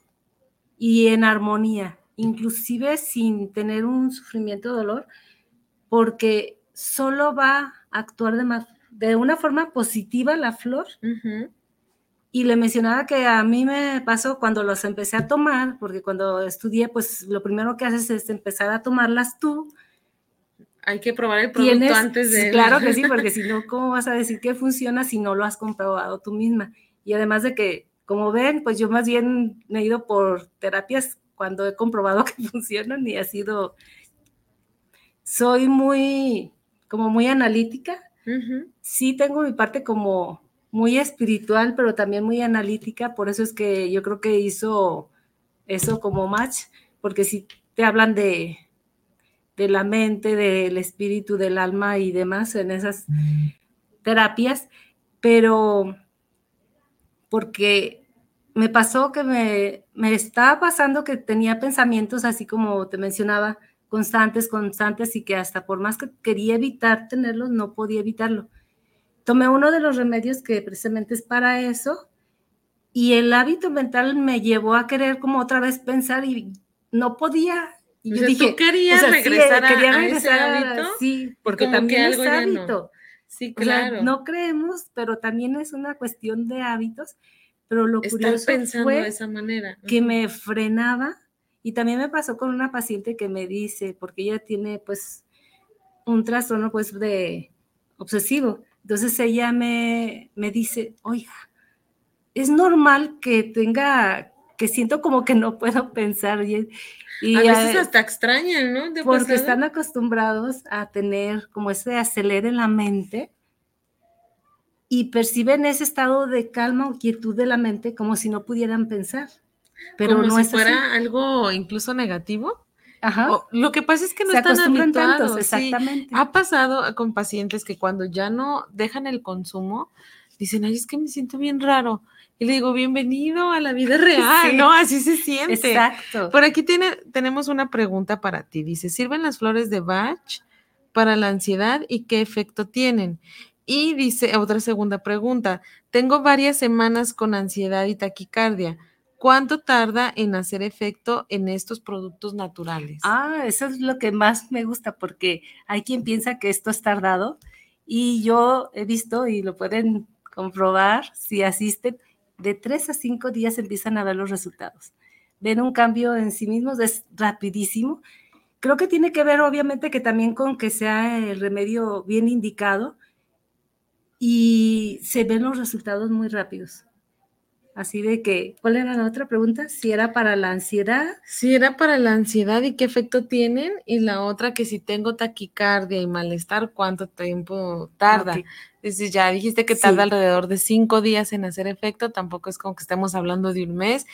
y en armonía, inclusive sin tener un sufrimiento o dolor, porque solo va a actuar de, de una forma positiva la flor. Y le mencionaba que a mí me pasó cuando los empecé a tomar, porque cuando estudié, pues lo primero que haces es empezar a tomarlas tú hay que probar el producto antes de... (laughs) Claro que (laughs) sí, porque si no, ¿cómo vas a decir que funciona si no lo has comprobado tú misma? Y además de que, como ven, pues yo más bien me he ido por terapias cuando he comprobado (laughs) que funcionan y ha sido... Soy muy, como muy analítica. Sí tengo mi parte como muy espiritual, pero también muy analítica. Por eso es que yo creo que hizo eso como match, porque si te hablan de de la mente, del espíritu, del alma y demás en esas terapias, pero porque me pasó que me, me estaba pasando que tenía pensamientos así como te mencionaba, constantes, constantes y que hasta por más que quería evitar tenerlos, no podía evitarlo. Tomé uno de los remedios que precisamente es para eso y el hábito mental me llevó a querer como otra vez pensar y no podía y yo dije, ¿tú querías regresar, a, ese hábito? sí, porque también es hábito. Sí, claro. no creemos, pero también es una cuestión de hábitos. Pero lo curioso pensando fue de esa manera. que me frenaba y también me pasó con una paciente que me dice, porque ella tiene pues un trastorno pues de obsesivo. Entonces ella me, me dice, oiga, es normal que tenga, que siento como que no puedo pensar. Y, y a veces hasta extrañan, ¿no? porque están acostumbrados a tener como ese acelere en la mente y perciben ese estado de calma o quietud de la mente como si no pudieran pensar. Pero como no si es fuera algo incluso negativo. Ajá. lo que pasa es que no están habituados. exactamente. Ha pasado con pacientes que cuando ya no dejan el consumo, dicen, ay, es que me siento bien raro. Y le digo, bienvenido a la vida (laughs) real, ¿no? Así se siente. Exacto. Por aquí tiene, tenemos una pregunta para ti. Dice, ¿sirven las flores de Bach para la ansiedad y qué efecto tienen? Y dice, otra segunda pregunta, tengo varias semanas con ansiedad y taquicardia. ¿Cuánto tarda en hacer efecto en estos productos naturales? Ah, eso es lo que más me gusta porque hay quien piensa que esto es tardado y yo he visto y lo pueden comprobar si asisten de tres a cinco días empiezan a ver los resultados. Ven un cambio en sí mismos, es rapidísimo. Creo que tiene que ver obviamente que también con que sea el remedio bien indicado y se ven los resultados muy rápidos. Así de que, ¿cuál era la otra pregunta? Si era para la ansiedad. Si era para la ansiedad y qué efecto tienen. Y la otra, que si tengo taquicardia y malestar, ¿cuánto tiempo tarda? Dices, ya dijiste que tarda alrededor de cinco días en hacer efecto, tampoco es como que estemos hablando de un mes.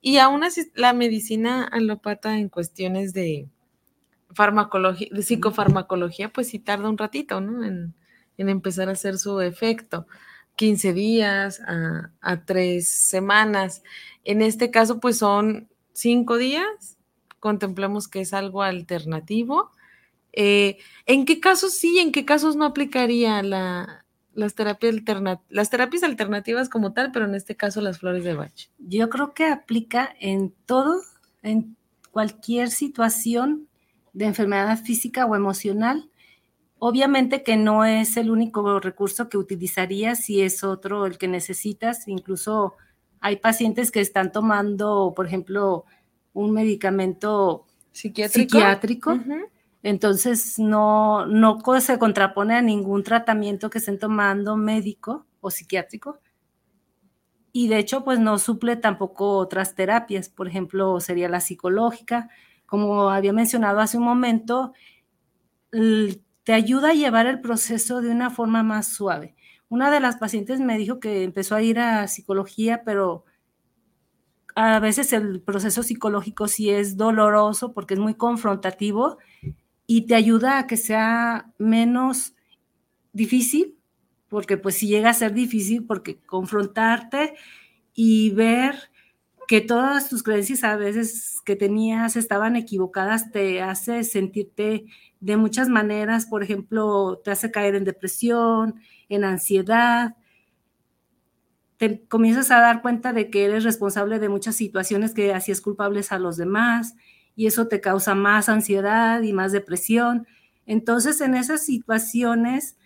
Y aún así, la medicina alópata en cuestiones de farmacología, de psicofarmacología, pues sí tarda un ratito, ¿no? En, empezar a hacer su efecto. 15 días a, a tres semanas. En este caso, pues son cinco días. Contemplamos que es algo alternativo. Eh, ¿En qué casos sí, en qué casos no aplicaría la, las terapias, las terapias alternativas como tal, pero en este caso las flores de Bach. Yo creo que aplica en todo, en cualquier situación de enfermedad física o emocional. Obviamente que no es el único recurso que utilizarías, si es otro el que necesitas. Incluso hay pacientes que están tomando, por ejemplo, un medicamento psiquiátrico, entonces, no, no se contrapone a ningún tratamiento que estén tomando médico, o psiquiátrico. Y de hecho, pues no suple tampoco otras terapias, por ejemplo, sería la psicológica. Como había mencionado hace un momento, te ayuda a llevar el proceso de una forma más suave. Una de las pacientes me dijo que empezó a ir a psicología, pero a veces el proceso psicológico sí es doloroso porque es muy confrontativo y te ayuda a que sea menos difícil, porque pues si llega a ser difícil, porque confrontarte y ver que todas tus creencias a veces que tenías estaban equivocadas te hace sentirte de muchas maneras, por ejemplo, te hace caer en depresión, en ansiedad, te comienzas a dar cuenta de que eres responsable de muchas situaciones que hacías culpables a los demás y eso te causa más ansiedad y más depresión. Entonces, en esas situaciones,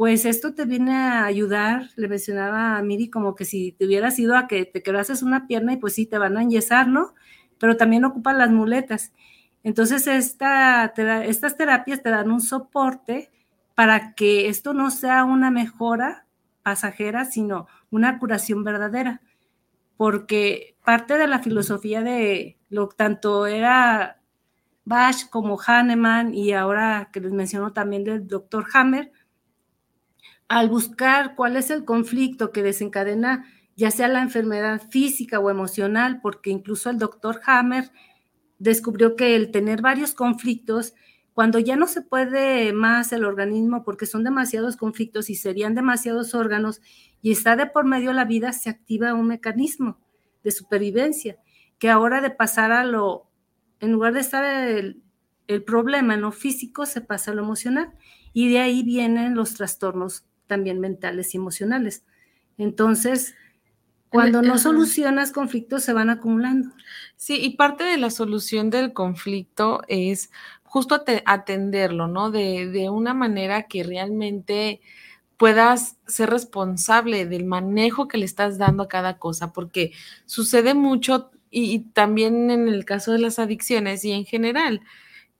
pues esto te viene a ayudar, le mencionaba a Miri como que si te hubieras ido a que te quedases una pierna y pues sí, te van a enyesar, ¿no? Pero también ocupan las muletas. Entonces, esta, estas terapias te dan un soporte para que esto no sea una mejora pasajera, sino una curación verdadera. Porque parte de la filosofía de lo tanto era Bach como Hahnemann y ahora que les menciono también del doctor Hammer, al buscar cuál es el conflicto que desencadena ya sea la enfermedad física o emocional, porque incluso el doctor Hammer descubrió que el tener varios conflictos, cuando ya no se puede más el organismo porque son demasiados conflictos y serían demasiados órganos y está de por medio la vida, se activa un mecanismo de supervivencia, que ahora de pasar a lo, en lugar de estar el, problema en lo físico, se pasa a lo emocional. Y de ahí vienen los trastornos también mentales y emocionales. Entonces, cuando no solucionas conflictos, se van acumulando. Sí, y parte de la solución del conflicto es justo atenderlo, ¿no? De, de una manera que realmente puedas ser responsable del manejo que le estás dando a cada cosa, porque sucede mucho y, y, también en el caso de las adicciones y en general,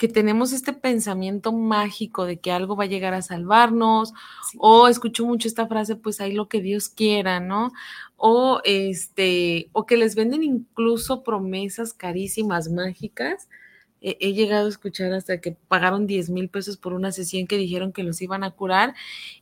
que tenemos este pensamiento mágico de que algo va a llegar a salvarnos, o escucho mucho esta frase, pues ahí lo que Dios quiera, ¿no? O este, o que les venden incluso promesas carísimas, mágicas. he llegado a escuchar hasta que pagaron 10 mil pesos por una sesión que dijeron que los iban a curar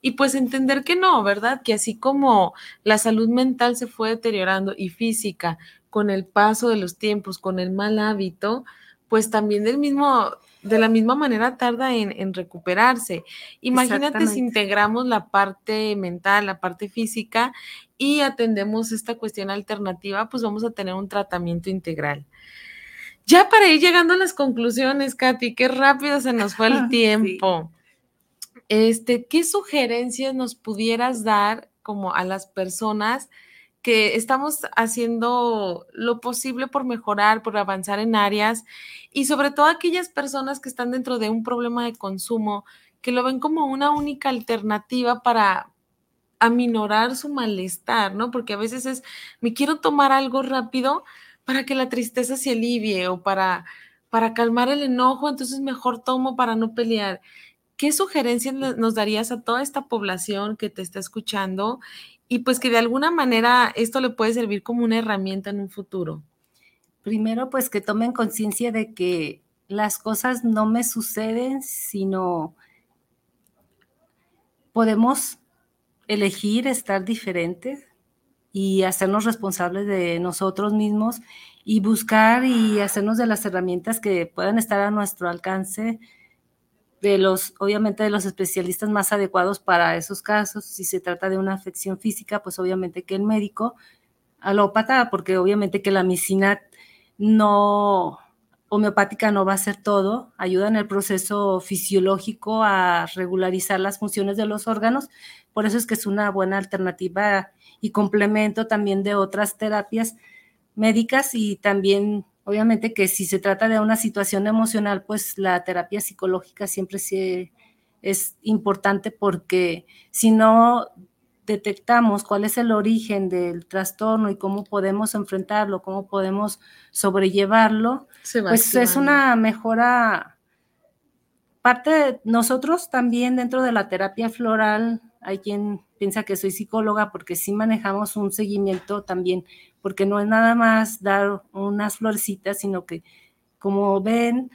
y pues entender que no, ¿verdad? Que así como la salud mental se fue deteriorando y física con el paso de los tiempos, con el mal hábito, pues también del mismo, de la misma manera tarda en, recuperarse. Imagínate si integramos la parte mental, la parte física y atendemos esta cuestión alternativa, pues vamos a tener un tratamiento integral. Ya para ir llegando a las conclusiones, Katy, qué rápido se nos fue el (laughs) tiempo. Este, ¿qué sugerencias nos pudieras dar como a las personas que estamos haciendo lo posible por mejorar, por avanzar en áreas y sobre todo aquellas personas que están dentro de un problema de consumo, que lo ven como una única alternativa para aminorar su malestar, ¿no? Porque a veces es, me quiero tomar algo rápido para que la tristeza se alivie o para, para calmar el enojo, entonces mejor tomo para no pelear. ¿Qué sugerencias nos darías a toda esta población que te está escuchando y pues que de alguna manera esto le puede servir como una herramienta en un futuro? Primero, pues que tomen conciencia de que las cosas no me suceden, sino podemos elegir estar diferentes y hacernos responsables de nosotros mismos y buscar y hacernos de las herramientas que puedan estar a nuestro alcance de los, obviamente, de los especialistas más adecuados para esos casos. Si se trata de una afección física, pues obviamente que el médico alópata, porque obviamente que la medicina no homeopática no va a ser todo, ayuda en el proceso fisiológico a regularizar las funciones de los órganos, por eso es que es una buena alternativa y complemento también de otras terapias médicas y también Obviamente que si se trata de una situación emocional, pues la terapia psicológica siempre es importante porque si no detectamos cuál es el origen del trastorno y cómo podemos enfrentarlo, cómo podemos sobrellevarlo, pues es una mejora. Parte de nosotros también dentro de la terapia floral hay quien piensa que soy psicóloga porque sí manejamos un seguimiento también, porque no es nada más dar unas florecitas, sino que como ven,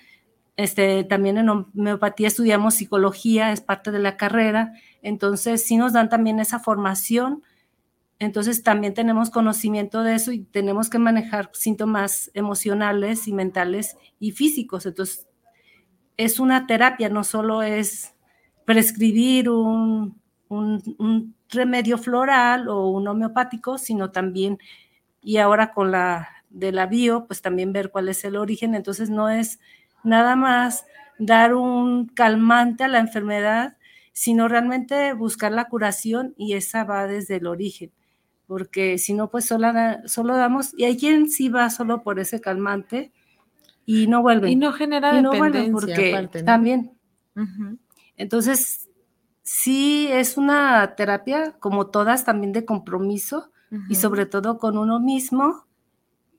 este, también en homeopatía estudiamos psicología, es parte de la carrera, entonces sí nos dan también esa formación, entonces también tenemos conocimiento de eso y tenemos que manejar síntomas emocionales y mentales y físicos, entonces es una terapia, no solo es prescribir un, un, remedio floral o un homeopático, sino también, y ahora con la de la bio, pues también ver cuál es el origen. Entonces no es nada más dar un calmante a la enfermedad, sino realmente buscar la curación y esa va desde el origen, porque si no, pues solo, solo damos, y hay quien sí va solo por ese calmante y no vuelve. Y no genera y no dependencia porque también. Entonces, sí es una terapia, como todas, también de compromiso y sobre todo con uno mismo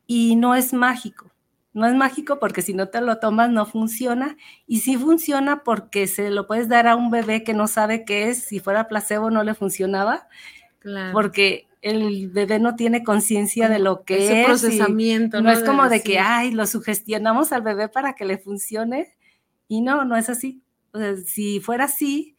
y no es mágico. No es mágico porque si no te lo tomas no funciona y sí funciona porque se lo puedes dar a un bebé que no sabe qué es, si fuera placebo no le funcionaba, porque el bebé no tiene conciencia de lo que Ese es. procesamiento. No, es como de, que, ay, lo sugestionamos al bebé para que le funcione y no, no es así. O sea, si fuera así,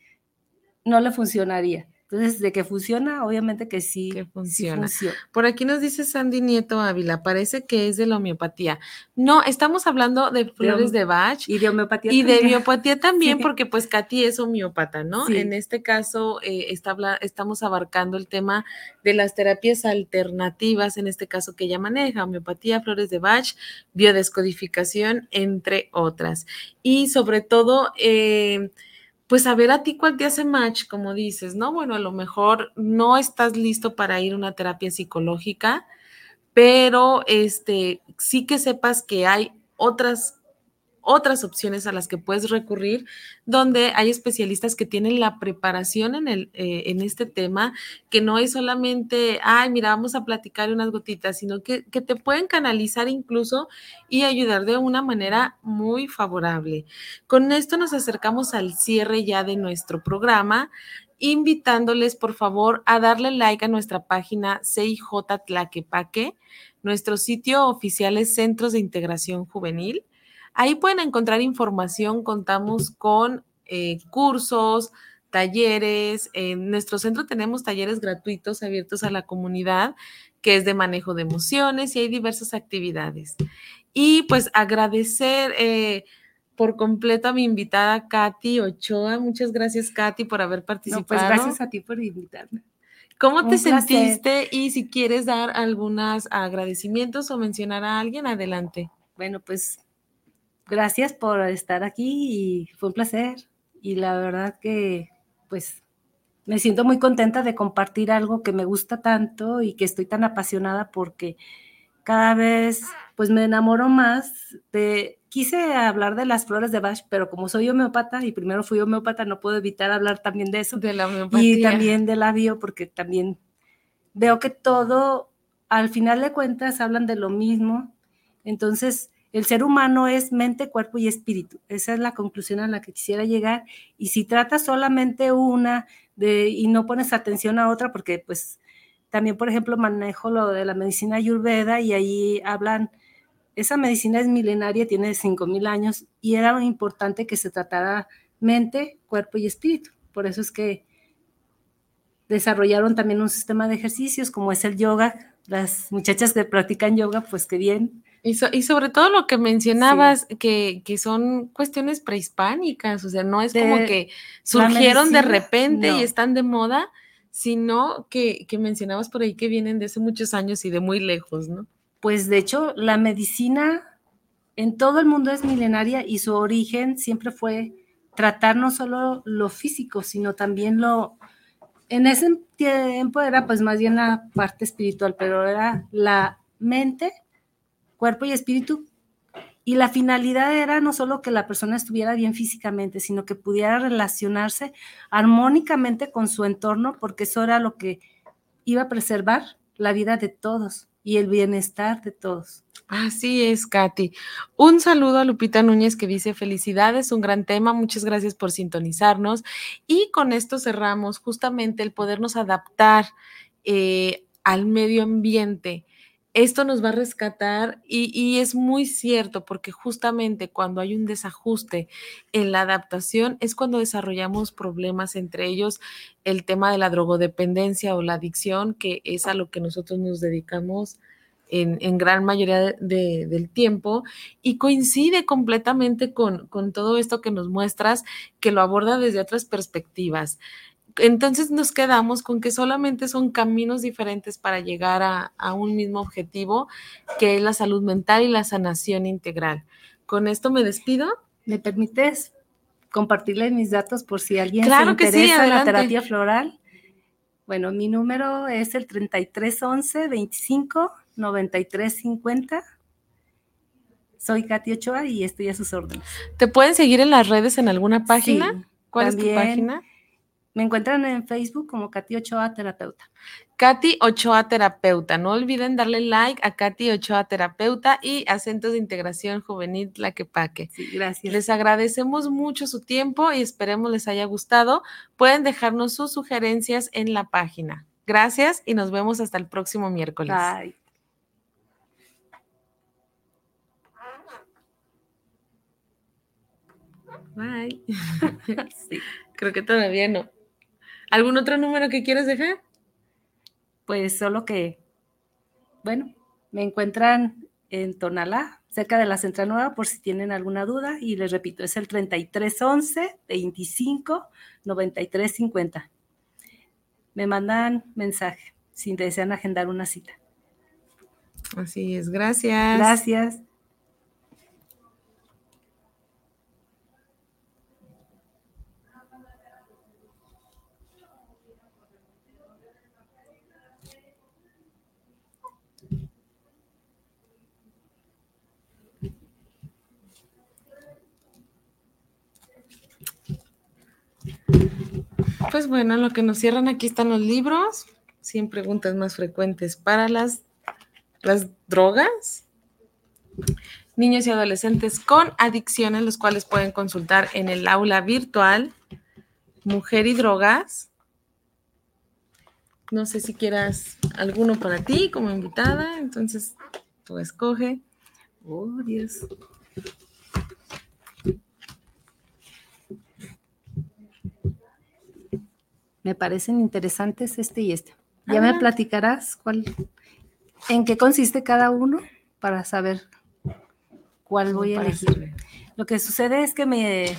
no le funcionaría. Entonces, de que funciona, obviamente que sí. Que funciona. Por aquí nos dice Sandy Nieto Ávila, parece que es de la homeopatía. No, estamos hablando de flores de, Bach. Y de homeopatía Y de homeopatía también, porque pues Katy es homeopata, ¿no? En este caso, eh, está, estamos abarcando el tema de las terapias alternativas, en este caso que ella maneja, homeopatía, flores de Bach, biodescodificación, entre otras. Y sobre todo, eh, pues a ver a ti cuál te hace match, como dices, ¿no? Bueno, a lo mejor no estás listo para ir a una terapia psicológica, pero este, sí que sepas que hay otras otras opciones a las que puedes recurrir, donde hay especialistas que tienen la preparación en, el, eh, en este tema, que no es solamente, ay, mira, vamos a platicar unas gotitas, sino que, que te pueden canalizar incluso y ayudar de una manera muy favorable. Con esto nos acercamos al cierre ya de nuestro programa invitándoles por favor a darle like a nuestra página CIJ Tlaquepaque. Nuestro sitio oficial es Centros de Integración Juvenil. Ahí pueden encontrar información, contamos con eh, cursos, talleres. En nuestro centro tenemos talleres gratuitos abiertos a la comunidad, que es de manejo de emociones y hay diversas actividades. Y pues agradecer eh, por completo a mi invitada Katy Ochoa. Muchas gracias, Katy, por haber pues, participado. gracias a ti por invitarme. ¿Cómo te sentiste? Y si quieres dar algunos agradecimientos o mencionar a alguien, adelante. Bueno, pues gracias por estar aquí y fue un placer. Y la verdad que, pues, me siento muy contenta de compartir algo que me gusta tanto y que estoy tan apasionada porque cada vez, pues, me enamoro más de... Quise hablar de las flores de Bach, pero como soy homeopata y primero fui homeopata, no puedo evitar hablar también de eso. De la homeopatía. Y también de la bio, porque también veo que todo, al final de cuentas, hablan de lo mismo. Entonces, el ser humano es mente, cuerpo y espíritu. Esa es la conclusión a la que quisiera llegar. Y si tratas solamente una de, y no pones atención a otra, porque pues también, por ejemplo, manejo lo de la medicina ayurveda y ahí hablan, esa medicina es milenaria, tiene 5.000 años y era importante que se tratara mente, cuerpo y espíritu. Por eso es que desarrollaron también un sistema de ejercicios como es el yoga. Las muchachas que practican yoga, pues qué bien, y, sobre todo lo que mencionabas, que, son cuestiones prehispánicas, o sea, no es como que surgieron de repente y están de moda, sino que, que mencionabas por ahí que vienen de hace muchos años y de muy lejos, ¿no? Pues de hecho, la medicina en todo el mundo es milenaria y su origen siempre fue tratar no solo lo físico, sino también lo... En ese tiempo era pues más bien la parte espiritual, pero era la mente cuerpo y espíritu. Y la finalidad era no solo que la persona estuviera bien físicamente, sino que pudiera relacionarse armónicamente con su entorno, porque eso era lo que iba a preservar la vida de todos. y el bienestar de todos. Así es, Katy. Un saludo a Lupita Núñez que dice felicidades, un gran tema, muchas gracias por sintonizarnos. Y con esto cerramos justamente el podernos adaptar eh, al medio ambiente. Esto nos va a rescatar y, es muy cierto porque justamente cuando hay un desajuste en la adaptación es cuando desarrollamos problemas, entre ellos el tema de la drogodependencia o la adicción, que es a lo que nosotros nos dedicamos en, gran mayoría del tiempo y coincide completamente con, todo esto que nos muestras, que lo aborda desde otras perspectivas. Entonces nos quedamos con que solamente son caminos diferentes para llegar a, a un mismo objetivo, que es la salud mental y la sanación integral. Con esto me despido. ¿Me permites compartirles mis datos por si alguien se interesa en la terapia floral? Bueno, mi número es el 3311 25 9350. Soy Katy Ochoa y estoy a sus órdenes. ¿Te pueden seguir en las redes en alguna página? ¿Cuál es tu página? Me encuentran en Facebook como Katy Ochoa Terapeuta. Katy Ochoa Terapeuta. No olviden darle like a Katy Ochoa Terapeuta y Acentos de Integración Juvenil Tlaquepaque. Sí, gracias. Les agradecemos mucho su tiempo y esperemos les haya gustado. Pueden dejarnos sus sugerencias en la página. Gracias y nos vemos hasta el próximo miércoles. Bye. Bye. (laughs) sí. Creo que todavía no. ¿Algún otro número que quieres dejar? Pues solo que, bueno, me encuentran en Tonalá, cerca de la Central Nueva, por si tienen alguna duda. Y les repito, es el 3311 25 93 50. Me mandan mensaje si desean agendar una cita. Así es, gracias. Gracias. Pues bueno, lo que nos cierran aquí están los libros. 100 preguntas más frecuentes para las, las drogas. Niños y adolescentes con adicciones, los cuales pueden consultar en el aula virtual. Mujer y drogas. No sé si quieras alguno para ti como invitada, entonces tú escoge. Oh, Dios. Me parecen interesantes este y este. Ya me platicarás cuál, en qué consiste cada uno para saber cuál voy a elegir. Lo que sucede es que me,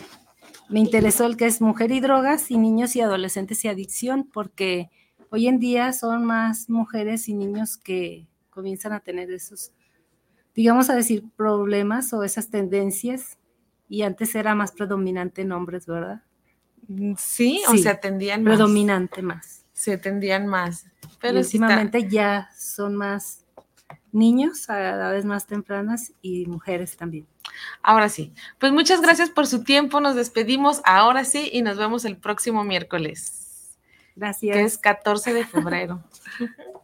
me interesó el que es mujer y drogas y niños y adolescentes y adicción, porque hoy en día son más mujeres y niños que comienzan a tener esos, digamos a decir, problemas o esas tendencias, y antes era más predominante en hombres, ¿verdad? Mm, sí, o se atendían más. Predominante más. Se atendían más. Pero últimamente ya son más niños a edades más tempranas y mujeres también. Ahora sí. Pues muchas gracias por su tiempo. Nos despedimos ahora sí y nos vemos el próximo miércoles. Gracias. Que es 14 de febrero. (laughs)